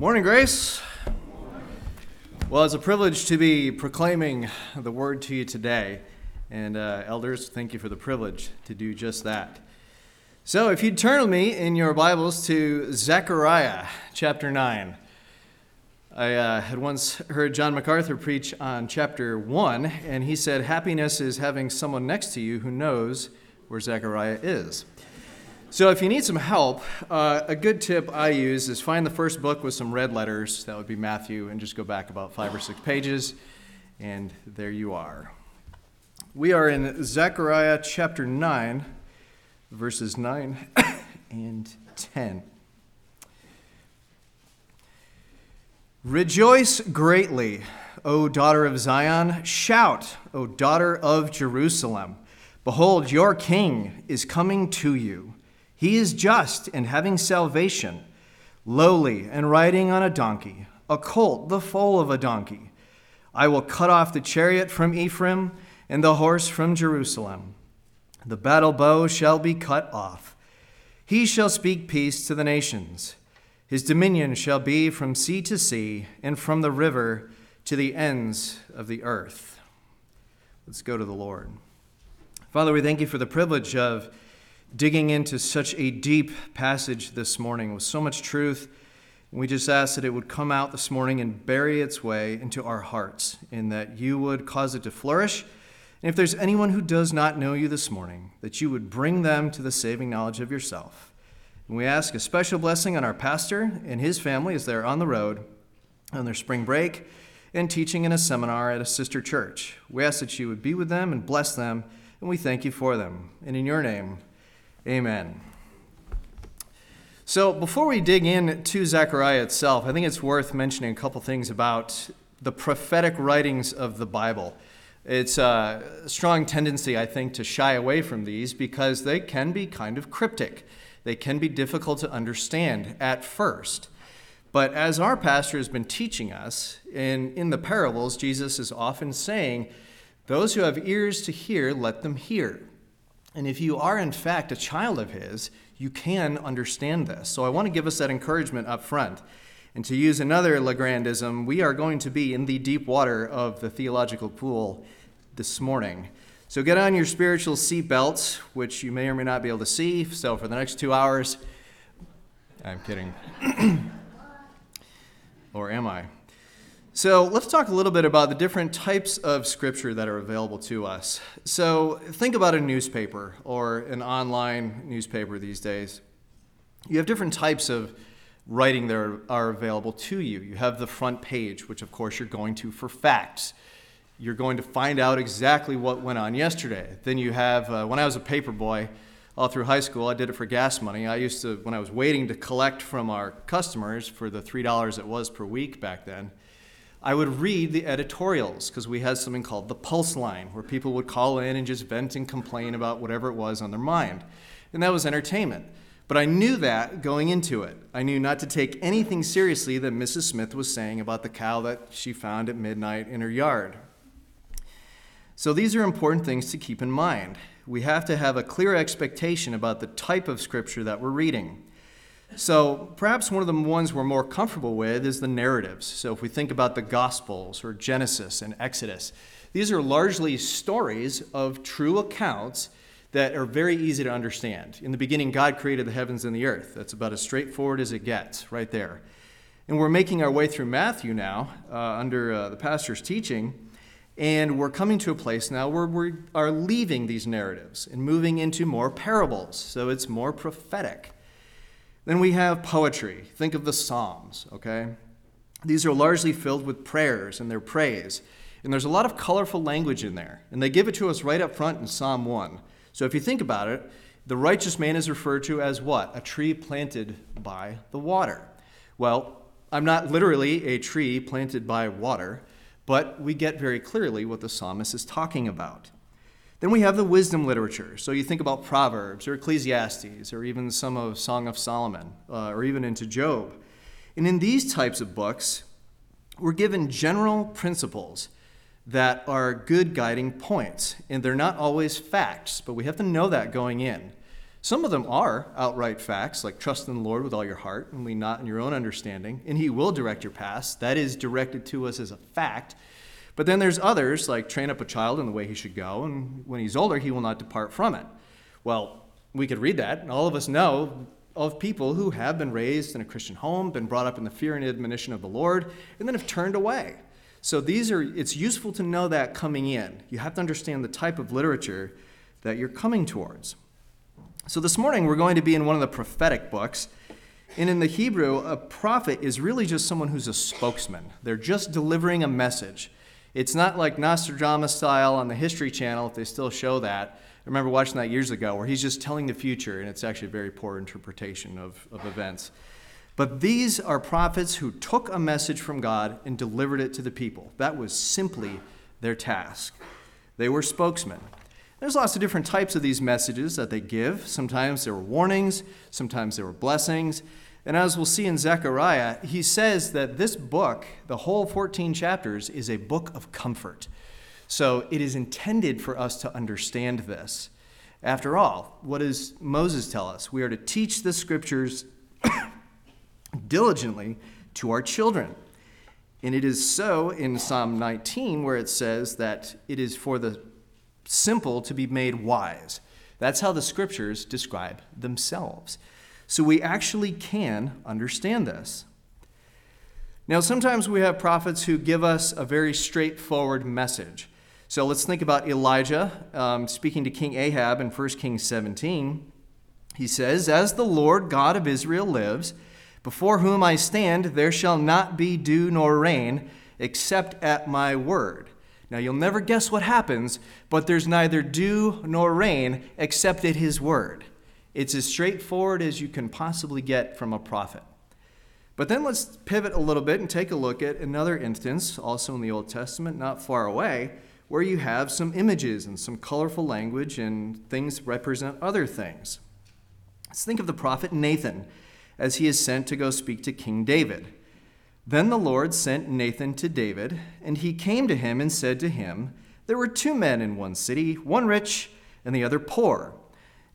Morning, Grace. Well, it's a privilege to be proclaiming the word to you today. And, uh, elders, thank you for the privilege to do just that. So, if you'd turn with me in your Bibles to Zechariah chapter 9. I uh, had once heard John MacArthur preach on chapter 1, and he said, Happiness is having someone next to you who knows where Zechariah is. So, if you need some help, uh, a good tip I use is find the first book with some red letters. That would be Matthew, and just go back about five or six pages, and there you are. We are in Zechariah chapter 9, verses 9 and 10. Rejoice greatly, O daughter of Zion. Shout, O daughter of Jerusalem. Behold, your king is coming to you. He is just and having salvation, lowly and riding on a donkey, a colt, the foal of a donkey. I will cut off the chariot from Ephraim and the horse from Jerusalem. The battle bow shall be cut off. He shall speak peace to the nations. His dominion shall be from sea to sea and from the river to the ends of the earth. Let's go to the Lord. Father, we thank you for the privilege of digging into such a deep passage this morning with so much truth. We just ask that it would come out this morning and bury its way into our hearts, and that you would cause it to flourish. And if there's anyone who does not know you this morning, that you would bring them to the saving knowledge of yourself. And we ask a special blessing on our pastor and his family as they're on the road on their spring break and teaching in a seminar at a sister church. We ask that you would be with them and bless them, and we thank you for them. And in your name, Amen. So, before we dig in to Zechariah itself, I think it's worth mentioning a couple things about the prophetic writings of the Bible. It's a strong tendency, I think, to shy away from these because they can be kind of cryptic. They can be difficult to understand at first. But as our pastor has been teaching us, in, in the parables, Jesus is often saying, Those who have ears to hear, let them hear. And if you are, in fact, a child of His, you can understand this. So I want to give us that encouragement up front. And to use another Legrandism, we are going to be in the deep water of the theological pool this morning. So get on your spiritual seatbelts, which you may or may not be able to see. So for the next two hours, I'm kidding. or am I? So let's talk a little bit about the different types of scripture that are available to us. So think about a newspaper or an online newspaper these days. You have different types of writing that are, available to you. You have the front page, which of course you're going to for facts. You're going to find out exactly what went on yesterday. Then you have, uh, when I was a paper boy, all through high school, I did it for gas money. I used to, when I was waiting to collect from our customers for the $3 it was per week back then, I would read the editorials because we had something called the pulse line where people would call in and just vent and complain about whatever it was on their mind. And that was entertainment. But I knew that going into it. I knew not to take anything seriously that Mrs. Smith was saying about the cow that she found at midnight in her yard. So these are important things to keep in mind. We have to have a clear expectation about the type of scripture that we're reading. So, perhaps one of the ones we're more comfortable with is the narratives. So, if we think about the Gospels or Genesis and Exodus, these are largely stories of true accounts that are very easy to understand. In the beginning, God created the heavens and the earth. That's about as straightforward as it gets, right there. And we're making our way through Matthew now uh, under uh, the pastor's teaching. And we're coming to a place now where we are leaving these narratives and moving into more parables. So it's more prophetic. Then we have poetry. Think of the Psalms, okay? These are largely filled with prayers and their praise. And there's a lot of colorful language in there. And they give it to us right up front in Psalm 1. So if you think about it, the righteous man is referred to as what? A tree planted by the water. Well, I'm not literally a tree planted by water, but we get very clearly what the psalmist is talking about. Then we have the wisdom literature. So you think about Proverbs or Ecclesiastes or even some of Song of Solomon uh, or even into Job. And in these types of books, we're given general principles that are good guiding points. And they're not always facts, but we have to know that going in. Some of them are outright facts, like trust in the Lord with all your heart and lean not in your own understanding, and He will direct your paths. That is directed to us as a fact. But then there's others, like train up a child in the way he should go, and when he's older, he will not depart from it. Well, we could read that, and all of us know of people who have been raised in a Christian home, been brought up in the fear and admonition of the Lord, and then have turned away. So these are it's useful to know that coming in. You have to understand the type of literature that you're coming towards. So this morning we're going to be in one of the prophetic books. And in the Hebrew, a prophet is really just someone who's a spokesman. They're just delivering a message. It's not like Nostradamus style on the History Channel, if they still show that. I remember watching that years ago, where he's just telling the future, and it's actually a very poor interpretation of, of events. But these are prophets who took a message from God and delivered it to the people. That was simply their task. They were spokesmen. There's lots of different types of these messages that they give. Sometimes there were warnings, sometimes there were blessings. And as we'll see in Zechariah, he says that this book, the whole 14 chapters, is a book of comfort. So it is intended for us to understand this. After all, what does Moses tell us? We are to teach the scriptures diligently to our children. And it is so in Psalm 19, where it says that it is for the simple to be made wise. That's how the scriptures describe themselves. So we actually can understand this. Now, sometimes we have prophets who give us a very straightforward message. So let's think about Elijah um, speaking to King Ahab in 1 Kings 17. He says, As the Lord God of Israel lives, before whom I stand, there shall not be dew nor rain, except at my word. Now you'll never guess what happens, but there's neither dew nor rain except at his word. It's as straightforward as you can possibly get from a prophet. But then let's pivot a little bit and take a look at another instance, also in the Old Testament, not far away, where you have some images and some colorful language and things represent other things. Let's think of the prophet Nathan as he is sent to go speak to King David. Then the Lord sent Nathan to David, and he came to him and said to him, There were two men in one city, one rich and the other poor.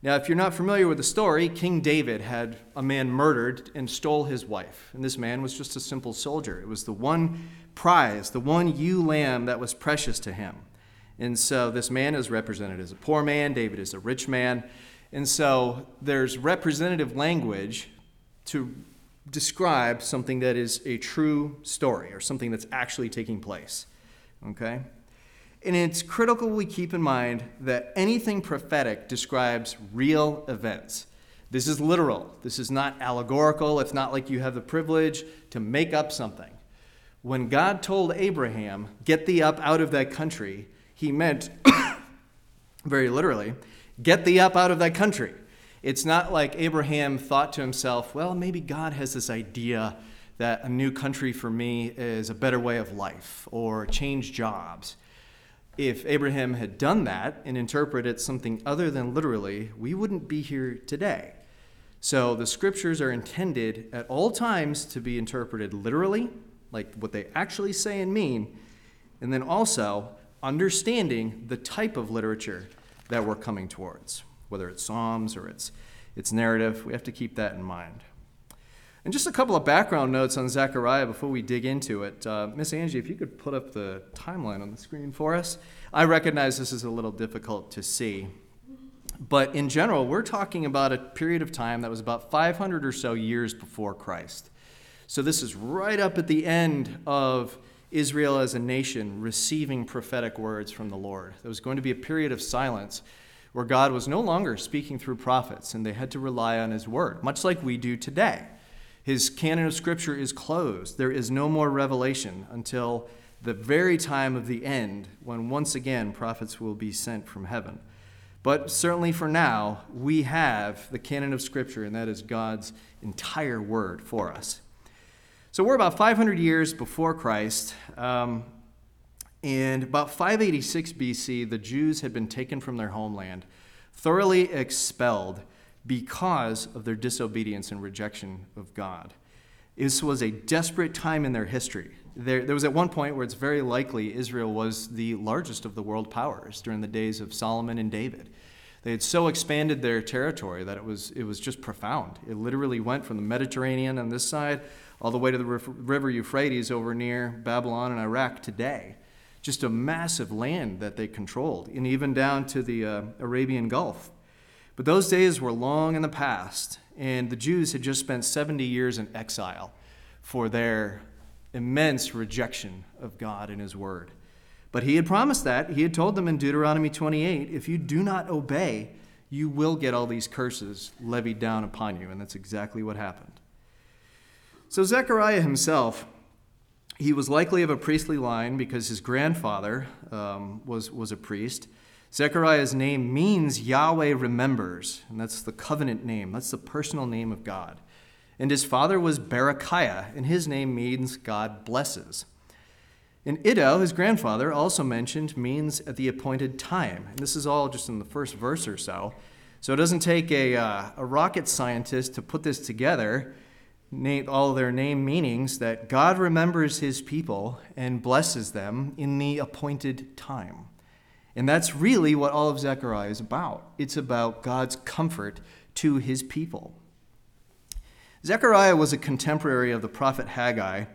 Now, if you're not familiar with the story, King David had a man murdered and stole his wife. And this man was just a simple soldier. It was the one prize, the one ewe lamb that was precious to him. And so this man is represented as a poor man, David is a rich man. And so there's representative language to describe something that is a true story or something that's actually taking place. Okay? And it's critical we keep in mind that anything prophetic describes real events. This is literal. This is not allegorical. It's not like you have the privilege to make up something. When God told Abraham, Get thee up out of that country, he meant, very literally, Get thee up out of that country. It's not like Abraham thought to himself, well, maybe God has this idea that a new country for me is a better way of life or change jobs. If Abraham had done that and interpreted something other than literally, we wouldn't be here today. So the scriptures are intended at all times to be interpreted literally, like what they actually say and mean, and then also understanding the type of literature that we're coming towards whether it's Psalms or it's, it's narrative. We have to keep that in mind. And just a couple of background notes on Zechariah before we dig into it. Uh, Miss Angie, if you could put up the timeline on the screen for us. I recognize this is a little difficult to see. But in general, we're talking about a period of time that was about 500 or so years before Christ. So this is right up at the end of Israel as a nation receiving prophetic words from the Lord. There was going to be a period of silence where God was no longer speaking through prophets and they had to rely on his word, much like we do today. His canon of scripture is closed. There is no more revelation until the very time of the end when once again prophets will be sent from heaven. But certainly for now, we have the canon of scripture, and that is God's entire word for us. So we're about 500 years before Christ. Um, in about 586 BC, the Jews had been taken from their homeland, thoroughly expelled because of their disobedience and rejection of God. This was a desperate time in their history. There, there, was at one point where it's very likely Israel was the largest of the world powers during the days of Solomon and David. They had so expanded their territory that it was, it was just profound. It literally went from the Mediterranean on this side all the way to the river Euphrates over near Babylon and Iraq today. Just a massive land that they controlled, and even down to the uh, Arabian Gulf. But those days were long in the past, and the Jews had just spent 70 years in exile for their immense rejection of God and His Word. But He had promised that. He had told them in Deuteronomy 28 if you do not obey, you will get all these curses levied down upon you. And that's exactly what happened. So Zechariah himself, he was likely of a priestly line because his grandfather um, was, was a priest. Zechariah's name means Yahweh remembers, and that's the covenant name. That's the personal name of God. And his father was Berechiah, and his name means God blesses. And Iddo, his grandfather, also mentioned, means at the appointed time. And this is all just in the first verse or so. So it doesn't take a, uh, a rocket scientist to put this together all their name meanings that God remembers his people and blesses them in the appointed time. And that's really what all of Zechariah is about. It's about God's comfort to his people. Zechariah was a contemporary of the prophet Haggai,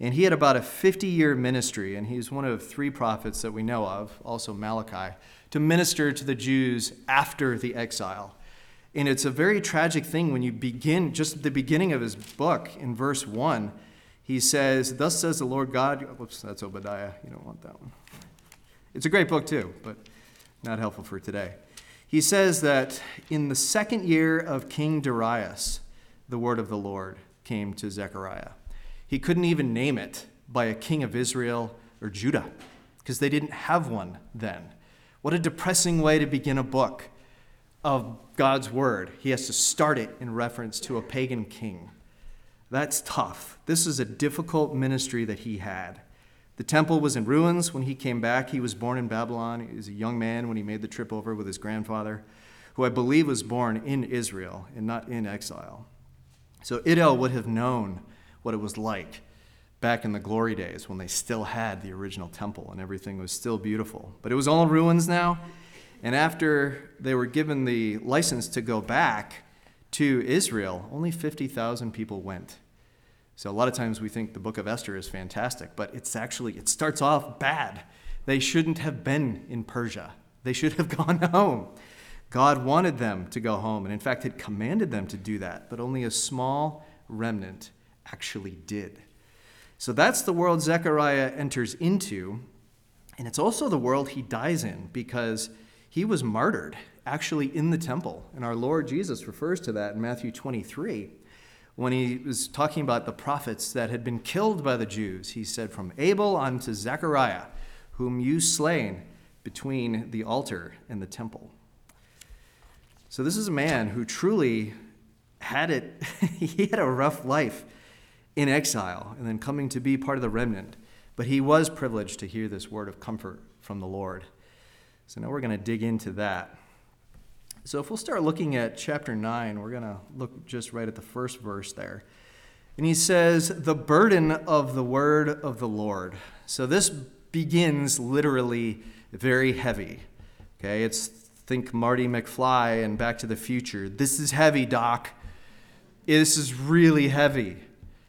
and he had about a 50 year ministry, and he's one of three prophets that we know of, also Malachi, to minister to the Jews after the exile. And it's a very tragic thing when you begin, just at the beginning of his book, in verse 1, he says, Thus says the Lord God. Whoops, that's Obadiah. You don't want that one. It's a great book, too, but not helpful for today. He says that in the second year of King Darius, the word of the Lord came to Zechariah. He couldn't even name it by a king of Israel or Judah because they didn't have one then. What a depressing way to begin a book of God's word, he has to start it in reference to a pagan king. That's tough. This is a difficult ministry that he had. The temple was in ruins when he came back. He was born in Babylon. He was a young man when he made the trip over with his grandfather, who I believe was born in Israel and not in exile. So Iddo would have known what it was like back in the glory days when they still had the original temple and everything was still beautiful. But it was all ruins now, and after they were given the license to go back to Israel, only 50,000 people went. So a lot of times we think the book of Esther is fantastic, but it's actually, it starts off bad. They shouldn't have been in Persia. They should have gone home. God wanted them to go home, and in fact, had commanded them to do that, but only a small remnant actually did. So that's the world Zechariah enters into, and it's also the world he dies in because he was martyred actually in the temple. And our Lord Jesus refers to that in Matthew 23 when he was talking about the prophets that had been killed by the Jews. He said, From Abel unto Zechariah, whom you slain between the altar and the temple. So this is a man who truly had it, he had a rough life in exile and then coming to be part of the remnant. But he was privileged to hear this word of comfort from the Lord. So now we're going to dig into that. So if we'll start looking at chapter 9, we're going to look just right at the first verse there. And he says, The burden of the word of the Lord. So this begins literally very heavy. Okay, it's think Marty McFly and Back to the Future. This is heavy, Doc. This is really heavy.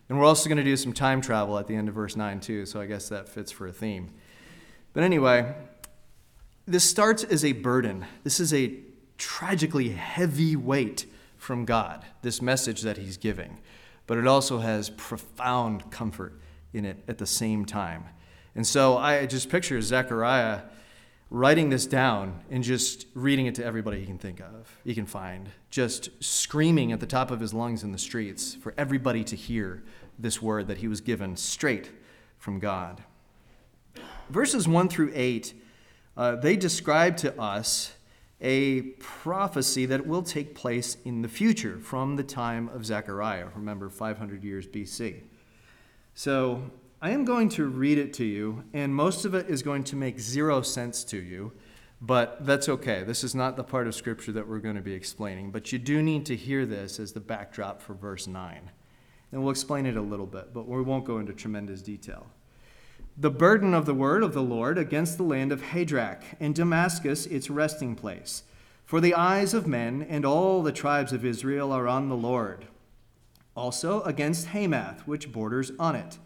And we're also going to do some time travel at the end of verse 9, too, so I guess that fits for a theme. But anyway, this starts as a burden. This is a tragically heavy weight from God, this message that He's giving. But it also has profound comfort in it at the same time. And so I just picture Zechariah writing this down and just reading it to everybody he can think of, he can find, just screaming at the top of his lungs in the streets for everybody to hear this word that he was given straight from God. Verses 1 through 8 uh, they describe to us a prophecy that will take place in the future from the time of Zechariah. Remember, 500 years BC. So I am going to read it to you, and most of it is going to make zero sense to you, but that's okay. This is not the part of Scripture that we're going to be explaining, but you do need to hear this as the backdrop for verse 9. And we'll explain it a little bit, but we won't go into tremendous detail the burden of the word of the Lord against the land of Hadrach, and Damascus its resting place. For the eyes of men and all the tribes of Israel are on the Lord. Also against Hamath, which borders on it,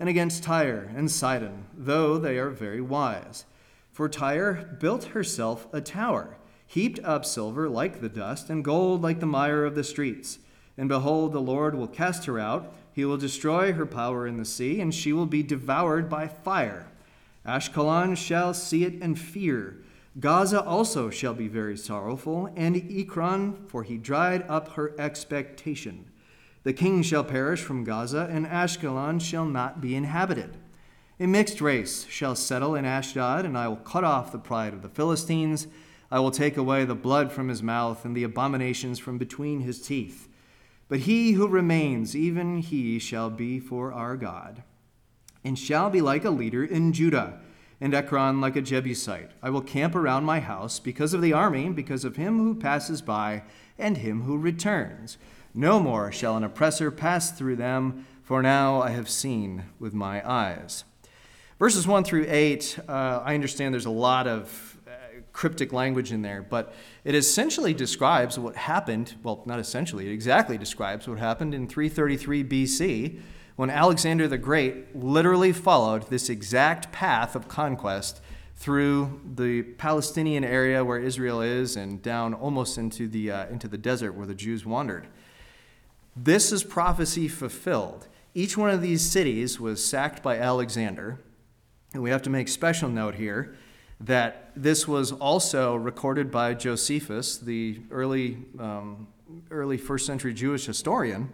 and against Tyre and Sidon, though they are very wise. For Tyre built herself a tower, heaped up silver like the dust, and gold like the mire of the streets. And behold, the Lord will cast her out. He will destroy her power in the sea, and she will be devoured by fire. Ashkelon shall see it and fear Gaza also shall be very sorrowful, and Ekron, for he dried up her expectation. The king shall perish from Gaza, and Ashkelon shall not be inhabited. A mixed race shall settle in Ashdod, and I will cut off the pride of the Philistines. I will take away the blood from his mouth and the abominations from between his teeth. But he who remains, even he shall be for our God, and shall be like a leader in Judah and Ekron like a Jebusite. I will camp around my house because of the army, because of him who passes by, and him who returns. No more shall an oppressor pass through them, for now I have seen with my eyes. Verses 1 through 8, uh, I understand there's a lot of cryptic language in there, but it essentially describes what happened. Well, not essentially, it exactly describes what happened in 333 BC when Alexander the Great literally followed this exact path of conquest through the Palestinian area where Israel is and down almost into the, uh, into the desert where the Jews wandered. This is prophecy fulfilled. Each one of these cities was sacked by Alexander. And we have to make special note here that this was also recorded by Josephus, the early, um, early first century Jewish historian.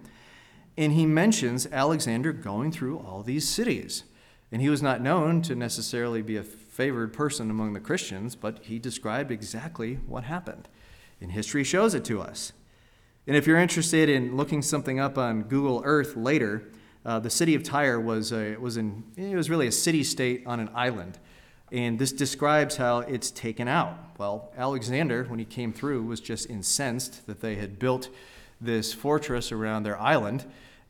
And he mentions Alexander going through all these cities. And he was not known to necessarily be a favored person among the Christians, but he described exactly what happened. And history shows it to us. And if you're interested in looking something up on Google Earth later, uh, the city of Tyre was, a, was, in, it was really a city state on an island. And this describes how it's taken out. Well, Alexander, when he came through, was just incensed that they had built this fortress around their island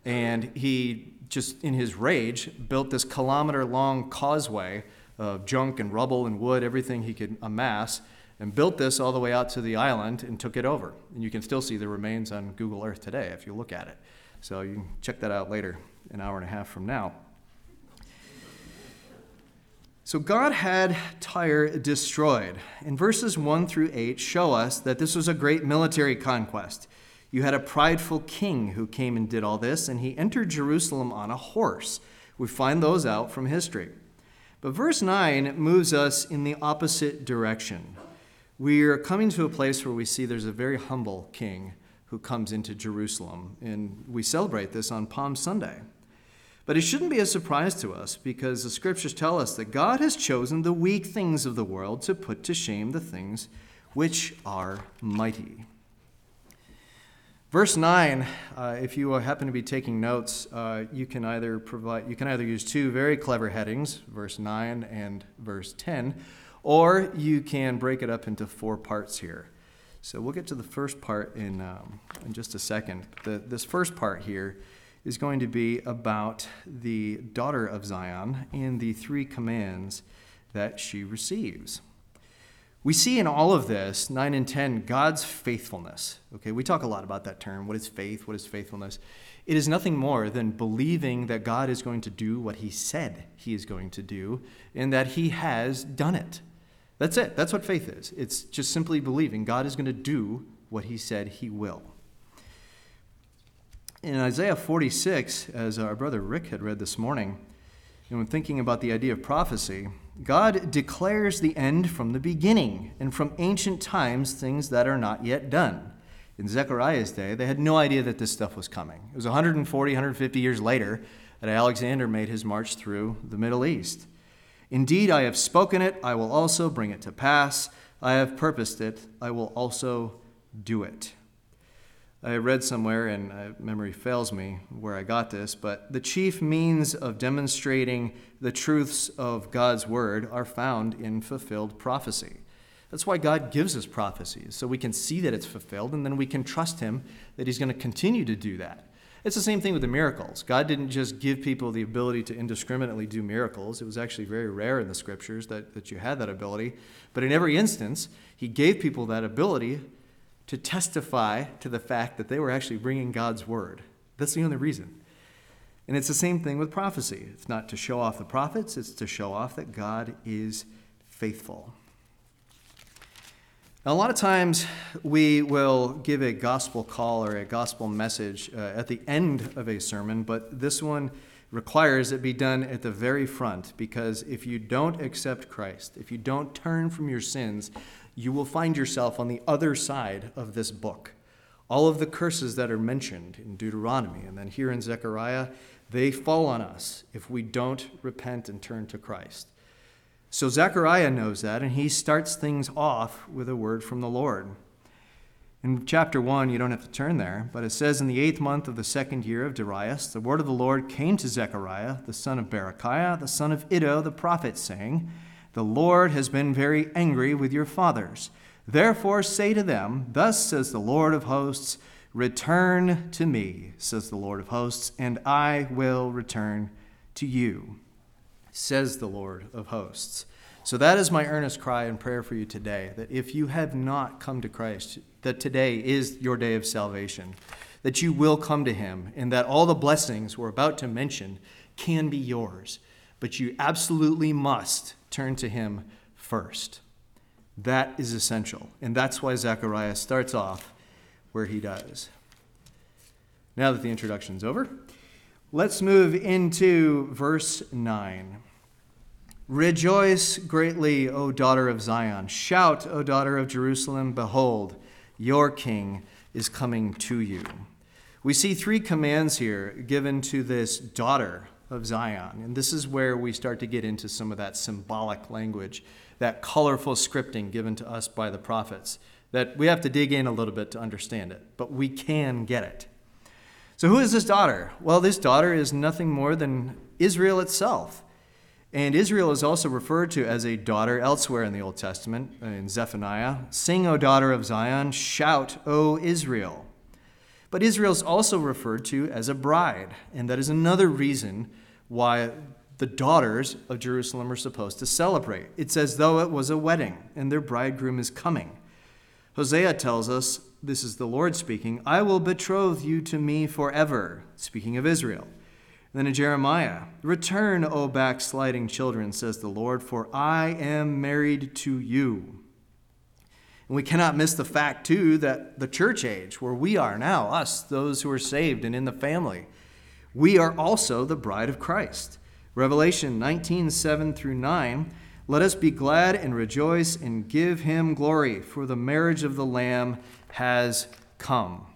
and he just in his rage built this kilometer long causeway of junk and rubble and wood, everything he could amass, and built this all the way out to the island and took it over. And you can still see the remains on Google Earth today if you look at it. So you can check that out later, an hour and a half from now. So God had Tyre destroyed. And verses 1 through 8 show us that this was a great military conquest. You had a prideful king who came and did all this, and he entered Jerusalem on a horse. We find those out from history. But verse 9 moves us in the opposite direction. We are coming to a place where we see there's a very humble king who comes into Jerusalem, and we celebrate this on Palm Sunday. But it shouldn't be a surprise to us because the scriptures tell us that God has chosen the weak things of the world to put to shame the things which are mighty. Verse 9, uh, if you happen to be taking notes, uh, you can either provide you can either use two very clever headings, verse 9 and verse 10, or you can break it up into four parts here. So we'll get to the first part in, um, in just a second. The, this first part here is going to be about the daughter of Zion and the three commands that she receives. We see in all of this, 9 and 10, God's faithfulness. Okay, we talk a lot about that term. What is faith? What is faithfulness? It is nothing more than believing that God is going to do what he said he is going to do and that he has done it. That's it. That's what faith is. It's just simply believing God is going to do what he said he will. In Isaiah 46, as our brother Rick had read this morning, and when thinking about the idea of prophecy, God declares the end from the beginning, and from ancient times things that are not yet done. In Zechariah's day, they had no idea that this stuff was coming. It was 140, 150 years later that Alexander made his march through the Middle East. Indeed, I have spoken it, I will also bring it to pass. I have purposed it, I will also do it. I read somewhere, and uh, memory fails me where I got this, but the chief means of demonstrating the truths of God's word are found in fulfilled prophecy. That's why God gives us prophecies, so we can see that it's fulfilled, and then we can trust Him that He's going to continue to do that. It's the same thing with the miracles. God didn't just give people the ability to indiscriminately do miracles. It was actually very rare in the scriptures that, that you had that ability. But in every instance, He gave people that ability to testify to the fact that they were actually bringing God's word. That's the only reason. And it's the same thing with prophecy. It's not to show off the prophets, it's to show off that God is faithful. Now, a lot of times we will give a gospel call or a gospel message uh, at the end of a sermon, but this one requires it be done at the very front because if you don't accept Christ, if you don't turn from your sins, you will find yourself on the other side of this book. All of the curses that are mentioned in Deuteronomy and then here in Zechariah, they fall on us if we don't repent and turn to Christ. So Zechariah knows that, and he starts things off with a word from the Lord. In chapter 1, you don't have to turn there, but it says, In the eighth month of the second year of Darius, the word of the Lord came to Zechariah, the son of Berechiah, the son of Iddo, the prophet, saying, The Lord has been very angry with your fathers. Therefore say to them, Thus says the Lord of hosts, Return to me, says the Lord of hosts, and I will return to you says the Lord of hosts. So that is my earnest cry and prayer for you today that if you have not come to Christ, that today is your day of salvation, that you will come to him, and that all the blessings we're about to mention can be yours. But you absolutely must turn to him first. That is essential. And that's why Zechariah starts off where he does. Now that the introduction's over, let's move into verse 9. Rejoice greatly, O daughter of Zion. Shout, O daughter of Jerusalem. Behold, your king is coming to you. We see three commands here given to this daughter of Zion. And this is where we start to get into some of that symbolic language, that colorful scripting given to us by the prophets, that we have to dig in a little bit to understand it, but we can get it. So, who is this daughter? Well, this daughter is nothing more than Israel itself. And Israel is also referred to as a daughter elsewhere in the Old Testament, in Zephaniah. Sing, O daughter of Zion, shout, O Israel. But Israel is also referred to as a bride, and that is another reason why the daughters of Jerusalem are supposed to celebrate. It's as though it was a wedding, and their bridegroom is coming. Hosea tells us, this is the Lord speaking, I will betroth you to me forever, speaking of Israel. Then in Jeremiah, Return, O backsliding children, says the Lord, for I am married to you. And we cannot miss the fact, too, that the church age, where we are now, us, those who are saved and in the family, we are also the bride of Christ. Revelation 19 7 through 9. Let us be glad and rejoice and give him glory, for the marriage of the Lamb has come.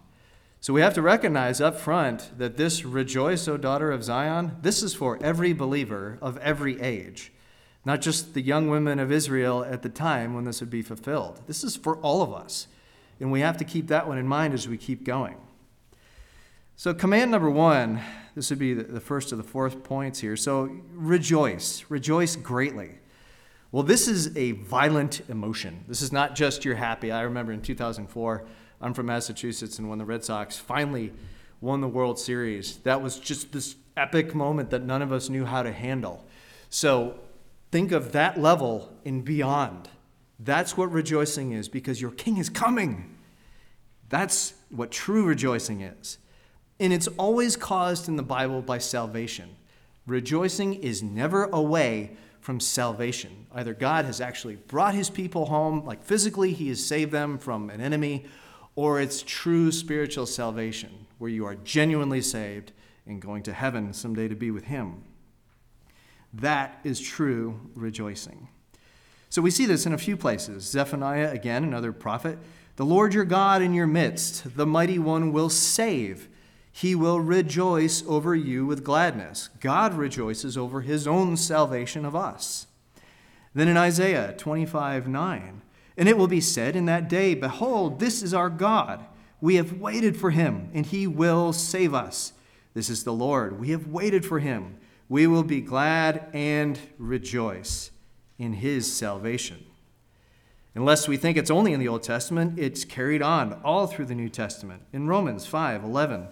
So we have to recognize up front that this rejoice, O daughter of Zion, this is for every believer of every age, not just the young women of Israel at the time when this would be fulfilled. This is for all of us. And we have to keep that one in mind as we keep going. So, command number one, this would be the first of the fourth points here. So, rejoice, rejoice greatly. Well, this is a violent emotion. This is not just you're happy. I remember in 2004, I'm from Massachusetts, and when the Red Sox finally won the World Series, that was just this epic moment that none of us knew how to handle. So think of that level and beyond. That's what rejoicing is because your king is coming. That's what true rejoicing is. And it's always caused in the Bible by salvation. Rejoicing is never away from salvation. Either God has actually brought his people home, like physically, he has saved them from an enemy, or it's true spiritual salvation, where you are genuinely saved and going to heaven someday to be with Him. That is true rejoicing. So we see this in a few places. Zephaniah, again, another prophet. The Lord your God in your midst, the mighty one, will save. He will rejoice over you with gladness. God rejoices over his own salvation of us. Then in Isaiah 25 9, and it will be said in that day, Behold, this is our God. We have waited for him, and he will save us. This is the Lord. We have waited for him. We will be glad and rejoice in his salvation. Unless we think it's only in the Old Testament, it's carried on all through the New Testament. In Romans 5 11,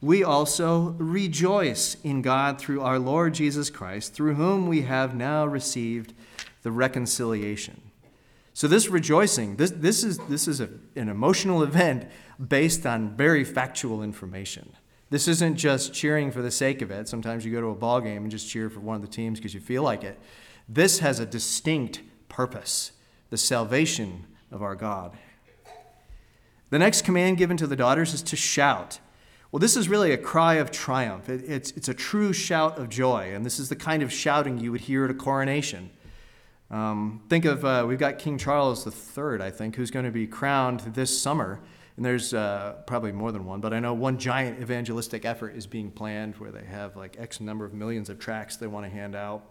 we also rejoice in God through our Lord Jesus Christ, through whom we have now received the reconciliation. So this rejoicing, this, this is, this is a, an emotional event based on very factual information. This isn't just cheering for the sake of it. Sometimes you go to a ball game and just cheer for one of the teams because you feel like it. This has a distinct purpose, the salvation of our God. The next command given to the daughters is to shout. Well, this is really a cry of triumph. It, it's, it's a true shout of joy, and this is the kind of shouting you would hear at a coronation. Um, think of, uh, we've got King Charles III, I think, who's going to be crowned this summer. And there's uh, probably more than one, but I know one giant evangelistic effort is being planned where they have like X number of millions of tracts they want to hand out.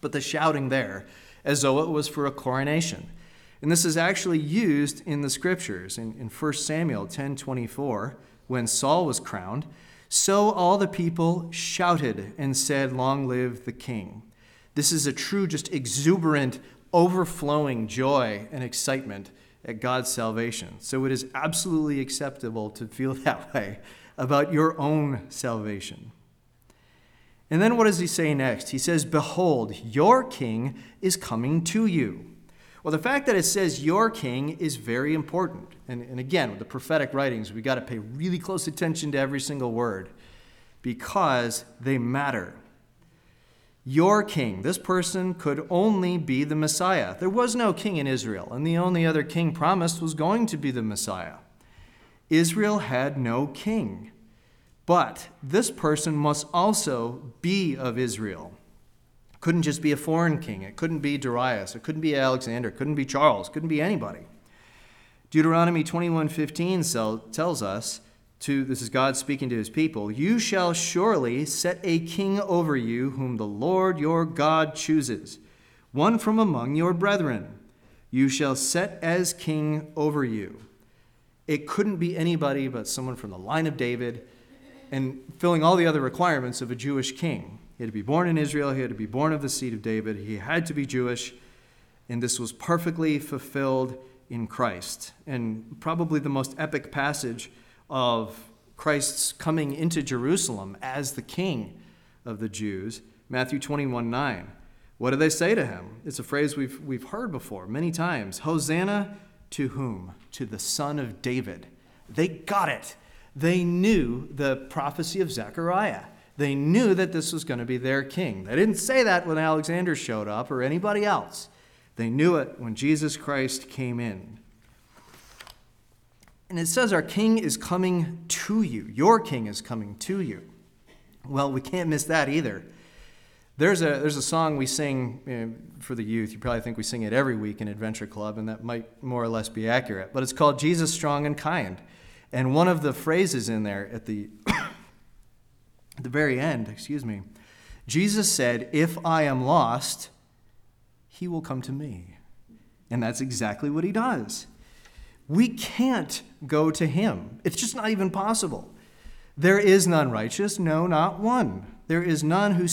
But the shouting there, as though it was for a coronation. And this is actually used in the scriptures. In, in 1 Samuel 10 24, when Saul was crowned, so all the people shouted and said, Long live the king. This is a true, just exuberant, overflowing joy and excitement at God's salvation. So it is absolutely acceptable to feel that way about your own salvation. And then what does he say next? He says, Behold, your king is coming to you. Well, the fact that it says your king is very important. And, and again, with the prophetic writings, we got to pay really close attention to every single word because they matter. Your king, this person could only be the Messiah. There was no king in Israel, and the only other king promised was going to be the Messiah. Israel had no king. But this person must also be of Israel couldn't just be a foreign king. It couldn't be Darius. It couldn't be Alexander. It couldn't be Charles. It couldn't be anybody. Deuteronomy 21:15 tells us to this is God speaking to his people, you shall surely set a king over you whom the Lord your God chooses, one from among your brethren. You shall set as king over you. It couldn't be anybody but someone from the line of David and filling all the other requirements of a Jewish king. He had to be born in Israel, he had to be born of the seed of David, he had to be Jewish, and this was perfectly fulfilled in Christ. And probably the most epic passage of Christ's coming into Jerusalem as the king of the Jews, Matthew 21 9. What do they say to him? It's a phrase we've, we've heard before many times Hosanna to whom? To the Son of David. They got it. They knew the prophecy of Zechariah. They knew that this was going to be their king. They didn't say that when Alexander showed up or anybody else. They knew it when Jesus Christ came in. And it says, Our king is coming to you. Your king is coming to you. Well, we can't miss that either. There's a, there's a song we sing you know, for the youth. You probably think we sing it every week in Adventure Club, and that might more or less be accurate. But it's called Jesus Strong and Kind. And one of the phrases in there at the at the very end, excuse me, Jesus said, If I am lost, he will come to me. And that's exactly what he does. We can't go to him, it's just not even possible. There is none righteous, no, not one. There is none who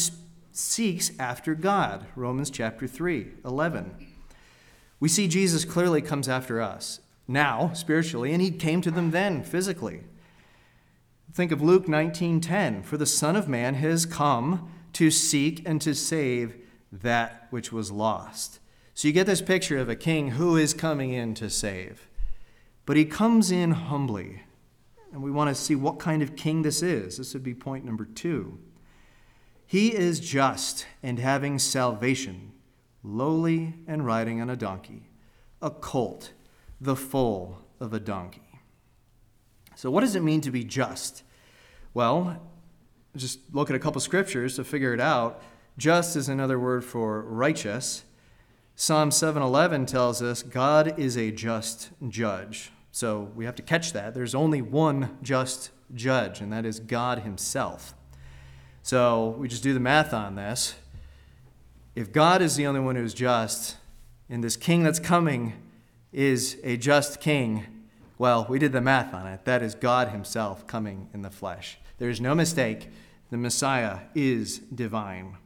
seeks after God. Romans chapter 3, 11. We see Jesus clearly comes after us now, spiritually, and he came to them then, physically. Think of Luke 19:10, for the Son of Man has come to seek and to save that which was lost. So you get this picture of a king who is coming in to save. But he comes in humbly. And we want to see what kind of king this is. This would be point number 2. He is just and having salvation, lowly and riding on a donkey, a colt, the foal of a donkey. So, what does it mean to be just? Well, just look at a couple scriptures to figure it out. Just is another word for righteous. Psalm 7:11 tells us God is a just judge. So we have to catch that. There's only one just judge, and that is God himself. So we just do the math on this. If God is the only one who's just, and this king that's coming is a just king, well, we did the math on it. That is God Himself coming in the flesh. There is no mistake. The Messiah is divine.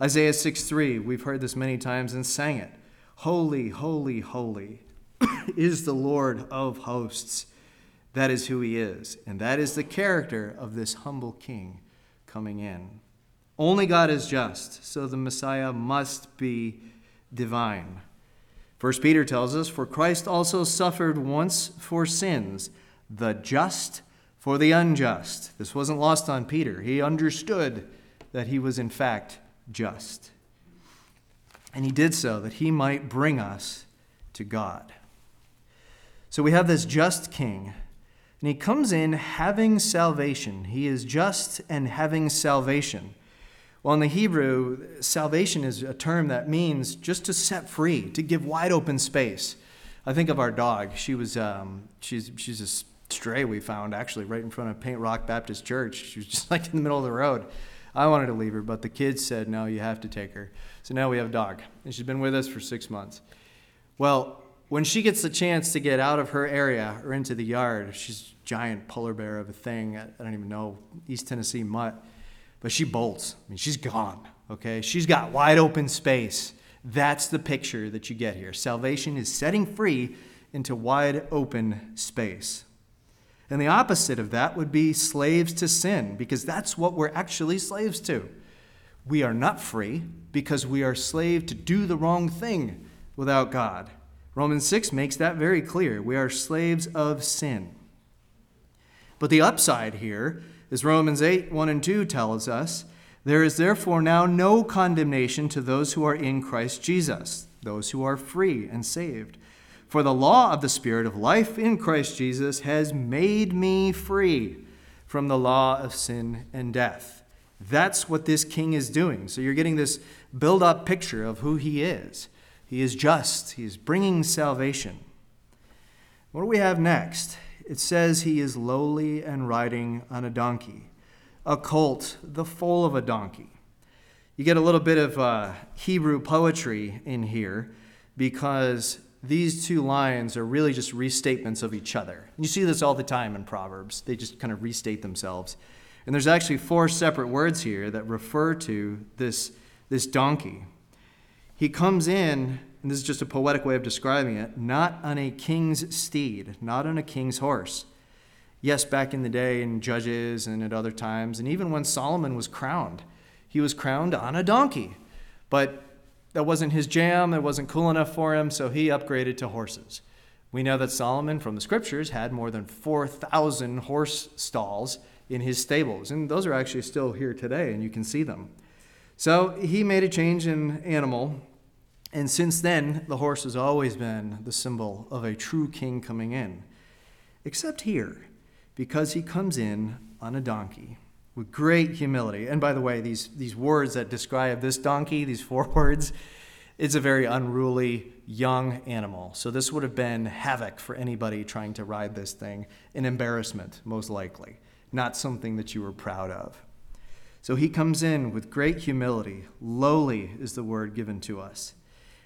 Isaiah 6 3, we've heard this many times and sang it. Holy, holy, holy is the Lord of hosts. That is who he is, and that is the character of this humble king coming in. Only God is just, so the Messiah must be divine. First Peter tells us, For Christ also suffered once for sins, the just for the unjust. This wasn't lost on Peter. He understood that he was, in fact, just. And he did so that he might bring us to God. So we have this just king, and he comes in having salvation. He is just and having salvation. Well, in the Hebrew, salvation is a term that means just to set free, to give wide open space. I think of our dog. She was, um, she's, she's a stray we found actually right in front of Paint Rock Baptist Church. She was just like in the middle of the road. I wanted to leave her, but the kids said, no, you have to take her. So now we have a dog, and she's been with us for six months. Well, when she gets the chance to get out of her area or into the yard, she's a giant polar bear of a thing. I don't even know, East Tennessee mutt but she bolts. I mean, she's gone, okay? She's got wide open space. That's the picture that you get here. Salvation is setting free into wide open space. And the opposite of that would be slaves to sin, because that's what we're actually slaves to. We are not free because we are slave to do the wrong thing without God. Romans 6 makes that very clear. We are slaves of sin. But the upside here is Romans 8 1 and 2 tells us, there is therefore now no condemnation to those who are in Christ Jesus, those who are free and saved. For the law of the Spirit of life in Christ Jesus has made me free from the law of sin and death. That's what this king is doing. So you're getting this build up picture of who he is. He is just, he is bringing salvation. What do we have next? it says he is lowly and riding on a donkey, a colt, the foal of a donkey. You get a little bit of uh, Hebrew poetry in here because these two lines are really just restatements of each other. You see this all the time in Proverbs, they just kind of restate themselves. And there's actually four separate words here that refer to this, this donkey. He comes in and this is just a poetic way of describing it, not on a king's steed, not on a king's horse. Yes, back in the day in Judges and at other times, and even when Solomon was crowned, he was crowned on a donkey. But that wasn't his jam, it wasn't cool enough for him, so he upgraded to horses. We know that Solomon, from the scriptures, had more than 4,000 horse stalls in his stables, and those are actually still here today, and you can see them. So he made a change in animal and since then, the horse has always been the symbol of a true king coming in. Except here, because he comes in on a donkey with great humility. And by the way, these, these words that describe this donkey, these four words, it's a very unruly young animal. So this would have been havoc for anybody trying to ride this thing, an embarrassment, most likely, not something that you were proud of. So he comes in with great humility. Lowly is the word given to us.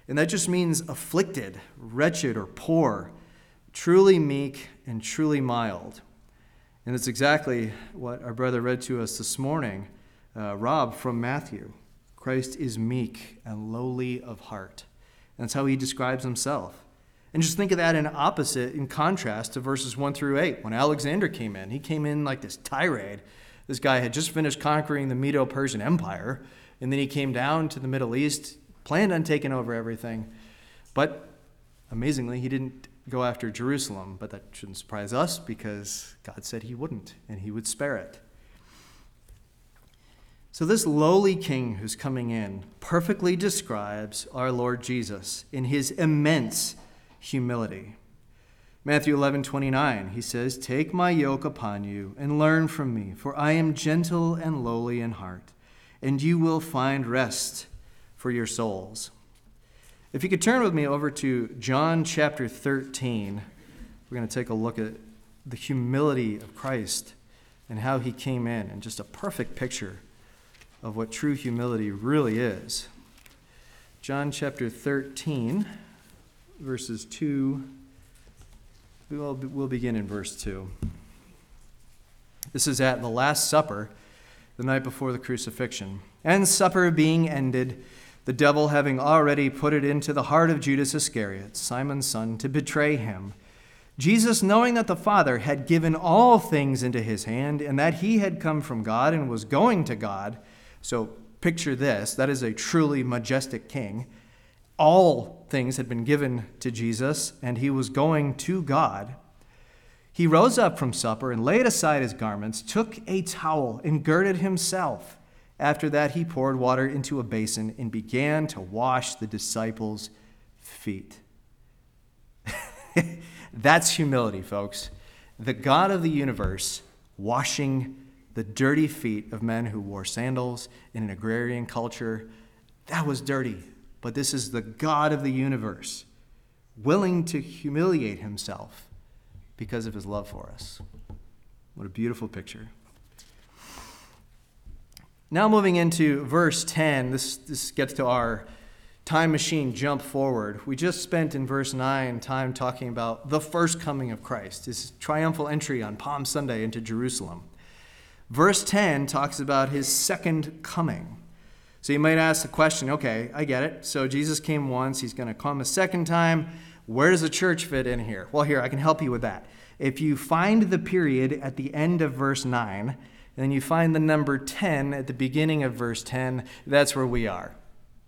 And that just means afflicted, wretched, or poor, truly meek and truly mild. And it's exactly what our brother read to us this morning, uh, Rob from Matthew. Christ is meek and lowly of heart. That's how he describes himself. And just think of that in opposite, in contrast to verses 1 through 8. When Alexander came in, he came in like this tirade. This guy had just finished conquering the Medo Persian Empire, and then he came down to the Middle East planned on taking over everything. But amazingly, he didn't go after Jerusalem. But that shouldn't surprise us because God said he wouldn't and he would spare it. So, this lowly king who's coming in perfectly describes our Lord Jesus in his immense humility. Matthew 11, 29, he says, Take my yoke upon you and learn from me, for I am gentle and lowly in heart, and you will find rest for your souls. If you could turn with me over to John chapter 13, we're going to take a look at the humility of Christ and how he came in, and just a perfect picture of what true humility really is. John chapter 13, verses 2. We'll, we'll begin in verse 2. This is at the Last Supper, the night before the crucifixion. And supper being ended, the devil having already put it into the heart of Judas Iscariot, Simon's son, to betray him. Jesus, knowing that the Father had given all things into his hand and that he had come from God and was going to God, so picture this that is a truly majestic king. All things had been given to Jesus, and he was going to God. He rose up from supper and laid aside his garments, took a towel, and girded himself. After that, he poured water into a basin and began to wash the disciples' feet. That's humility, folks. The God of the universe washing the dirty feet of men who wore sandals in an agrarian culture. That was dirty. But this is the God of the universe willing to humiliate himself because of his love for us. What a beautiful picture. Now, moving into verse 10, this, this gets to our time machine jump forward. We just spent in verse 9 time talking about the first coming of Christ, his triumphal entry on Palm Sunday into Jerusalem. Verse 10 talks about his second coming. So you might ask the question okay, I get it. So Jesus came once, he's going to come a second time. Where does the church fit in here? Well, here, I can help you with that. If you find the period at the end of verse 9, and then you find the number 10 at the beginning of verse 10. That's where we are,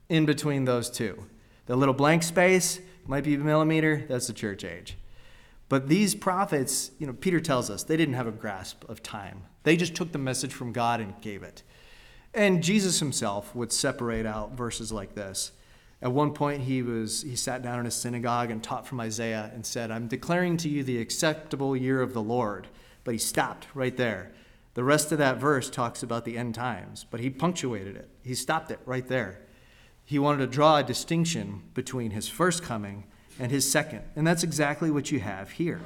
in between those two. The little blank space might be a millimeter, that's the church age. But these prophets, you know, Peter tells us they didn't have a grasp of time. They just took the message from God and gave it. And Jesus himself would separate out verses like this. At one point, he, was, he sat down in a synagogue and taught from Isaiah and said, I'm declaring to you the acceptable year of the Lord. But he stopped right there. The rest of that verse talks about the end times, but he punctuated it. He stopped it right there. He wanted to draw a distinction between his first coming and his second. And that's exactly what you have here.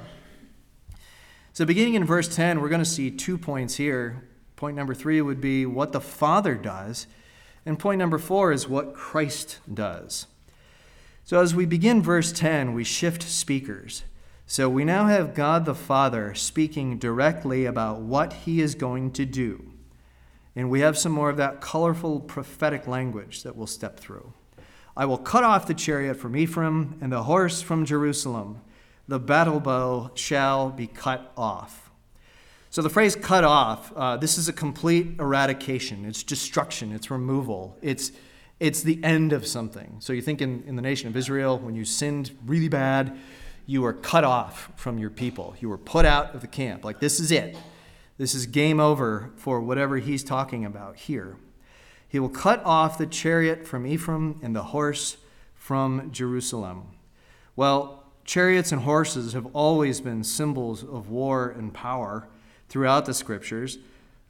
So, beginning in verse 10, we're going to see two points here. Point number three would be what the Father does, and point number four is what Christ does. So, as we begin verse 10, we shift speakers. So we now have God the Father speaking directly about what he is going to do. And we have some more of that colorful prophetic language that we'll step through. I will cut off the chariot from Ephraim and the horse from Jerusalem. The battle bow shall be cut off. So the phrase cut off, uh, this is a complete eradication. It's destruction, it's removal, it's, it's the end of something. So you think in, in the nation of Israel, when you sinned really bad, you were cut off from your people. You were put out of the camp. Like, this is it. This is game over for whatever he's talking about here. He will cut off the chariot from Ephraim and the horse from Jerusalem. Well, chariots and horses have always been symbols of war and power throughout the scriptures.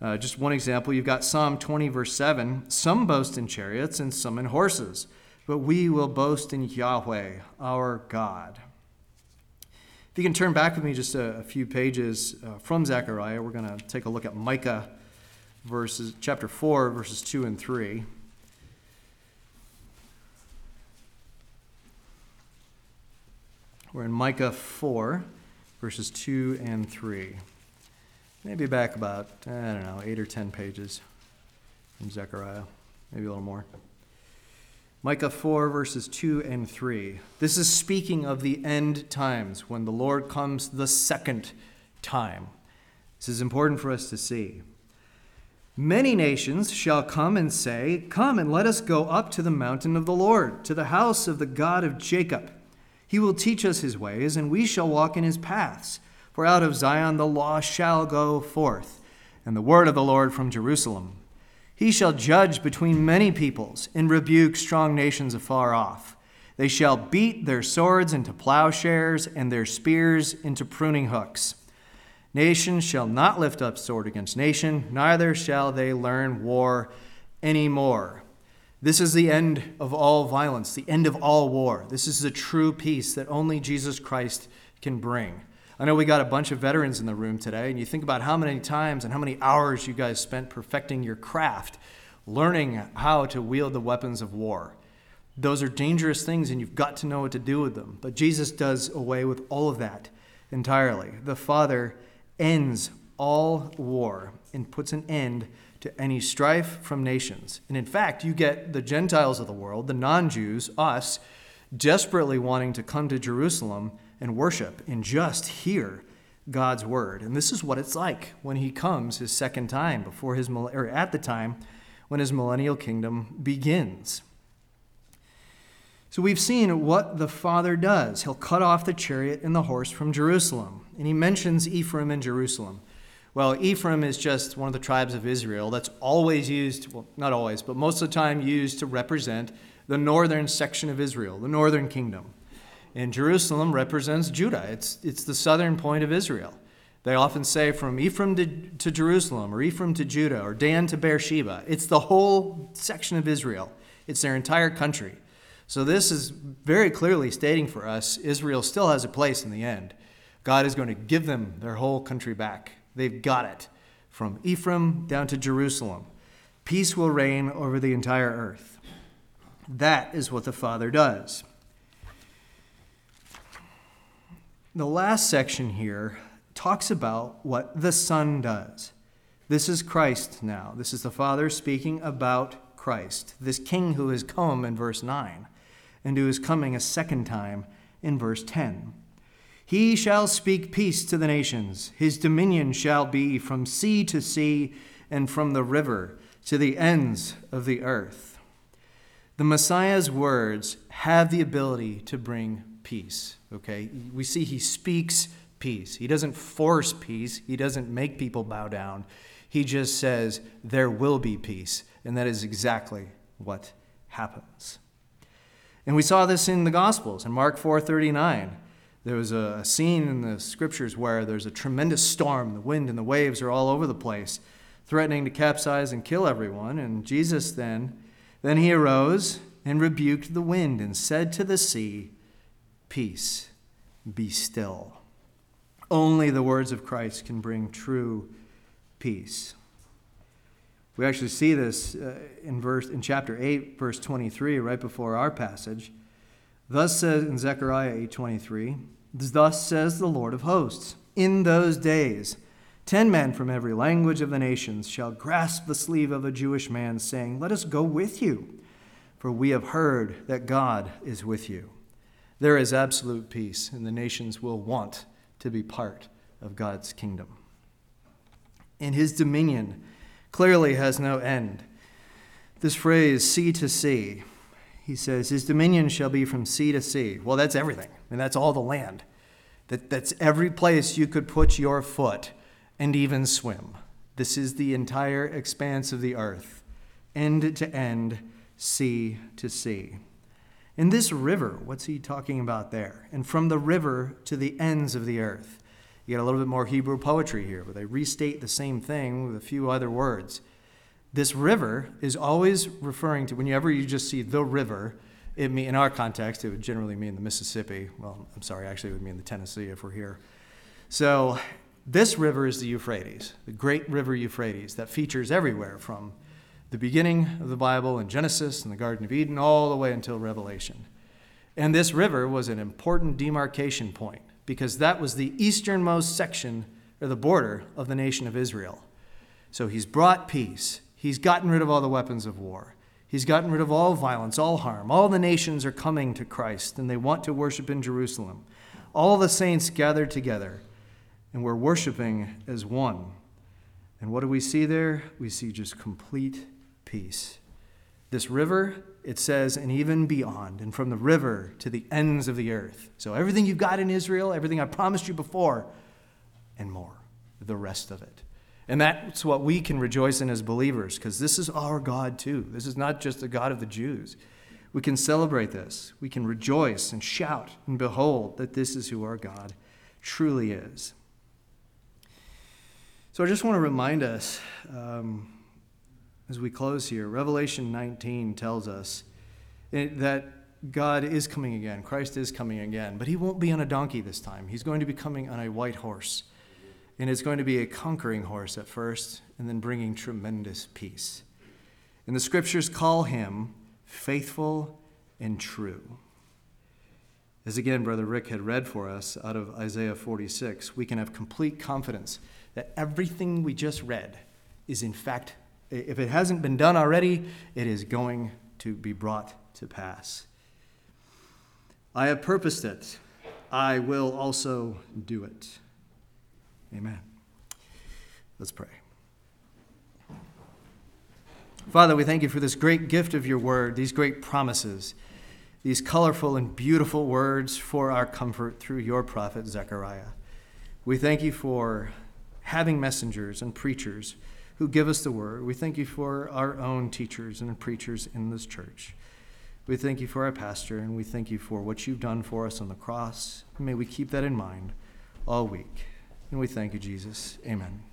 Uh, just one example, you've got Psalm 20, verse 7 Some boast in chariots and some in horses, but we will boast in Yahweh, our God. If you can turn back with me just a, a few pages uh, from Zechariah, we're going to take a look at Micah verses chapter 4 verses 2 and 3. We're in Micah 4 verses 2 and 3. Maybe back about, I don't know, 8 or 10 pages from Zechariah, maybe a little more. Micah 4, verses 2 and 3. This is speaking of the end times when the Lord comes the second time. This is important for us to see. Many nations shall come and say, Come and let us go up to the mountain of the Lord, to the house of the God of Jacob. He will teach us his ways, and we shall walk in his paths. For out of Zion the law shall go forth, and the word of the Lord from Jerusalem. He shall judge between many peoples and rebuke strong nations afar off. They shall beat their swords into plowshares and their spears into pruning hooks. Nation shall not lift up sword against nation, neither shall they learn war any more. This is the end of all violence, the end of all war. This is the true peace that only Jesus Christ can bring. I know we got a bunch of veterans in the room today, and you think about how many times and how many hours you guys spent perfecting your craft, learning how to wield the weapons of war. Those are dangerous things, and you've got to know what to do with them. But Jesus does away with all of that entirely. The Father ends all war and puts an end to any strife from nations. And in fact, you get the Gentiles of the world, the non Jews, us, desperately wanting to come to Jerusalem and worship and just hear God's word. And this is what it's like when he comes his second time before his or at the time when his millennial kingdom begins. So we've seen what the Father does. He'll cut off the chariot and the horse from Jerusalem. And he mentions Ephraim and Jerusalem. Well, Ephraim is just one of the tribes of Israel that's always used, well, not always, but most of the time used to represent the northern section of Israel, the northern kingdom. And Jerusalem represents Judah, it's, it's the southern point of Israel. They often say from Ephraim to, to Jerusalem, or Ephraim to Judah, or Dan to Beersheba. It's the whole section of Israel, it's their entire country. So, this is very clearly stating for us Israel still has a place in the end. God is going to give them their whole country back. They've got it. From Ephraim down to Jerusalem. Peace will reign over the entire earth. That is what the Father does. The last section here talks about what the Son does. This is Christ now. This is the Father speaking about Christ, this King who has come in verse 9 and who is coming a second time in verse 10. He shall speak peace to the nations. His dominion shall be from sea to sea and from the river to the ends of the earth. The Messiah's words have the ability to bring peace. Okay? We see he speaks peace. He doesn't force peace, he doesn't make people bow down. He just says, There will be peace. And that is exactly what happens. And we saw this in the Gospels. In Mark 4:39, there was a scene in the scriptures where there's a tremendous storm. The wind and the waves are all over the place, threatening to capsize and kill everyone. And Jesus then, then he arose and rebuked the wind and said to the sea, Peace, be still. Only the words of Christ can bring true peace. We actually see this uh, in verse in chapter 8 verse 23 right before our passage. Thus says in Zechariah 8:23, thus says the Lord of hosts, in those days 10 men from every language of the nations shall grasp the sleeve of a Jewish man saying, "Let us go with you, for we have heard that God is with you." There is absolute peace, and the nations will want to be part of God's kingdom. And his dominion, clearly has no end. This phrase, sea to sea, he says, his dominion shall be from sea to sea. Well, that's everything, and that's all the land. That, that's every place you could put your foot and even swim. This is the entire expanse of the earth, end to end, sea to sea. In this river, what's he talking about there? And from the river to the ends of the earth. You get a little bit more Hebrew poetry here, where they restate the same thing with a few other words. This river is always referring to, whenever you just see the river, it mean, in our context, it would generally mean the Mississippi. Well, I'm sorry, actually, it would mean the Tennessee if we're here. So, this river is the Euphrates, the great river Euphrates that features everywhere from the beginning of the Bible in Genesis and the Garden of Eden all the way until Revelation. And this river was an important demarcation point because that was the easternmost section or the border of the nation of Israel. So he's brought peace. He's gotten rid of all the weapons of war. He's gotten rid of all violence, all harm. All the nations are coming to Christ and they want to worship in Jerusalem. All the saints gathered together and we're worshiping as one. And what do we see there? We see just complete peace. This river, it says, and even beyond, and from the river to the ends of the earth. So everything you've got in Israel, everything I promised you before, and more, the rest of it. And that's what we can rejoice in as believers, because this is our God too. This is not just the God of the Jews. We can celebrate this. We can rejoice and shout and behold that this is who our God truly is. So I just want to remind us um, as we close here, Revelation 19 tells us that God is coming again. Christ is coming again. But he won't be on a donkey this time. He's going to be coming on a white horse. And it's going to be a conquering horse at first, and then bringing tremendous peace. And the scriptures call him faithful and true. As again, Brother Rick had read for us out of Isaiah 46, we can have complete confidence that everything we just read is in fact if it hasn't been done already, it is going to be brought to pass. I have purposed it. I will also do it. Amen. Let's pray. Father, we thank you for this great gift of your word, these great promises, these colorful and beautiful words for our comfort through your prophet Zechariah. We thank you for having messengers and preachers who give us the word. We thank you for our own teachers and preachers in this church. We thank you for our pastor, and we thank you for what you've done for us on the cross. May we keep that in mind all week. And we thank you, Jesus. Amen.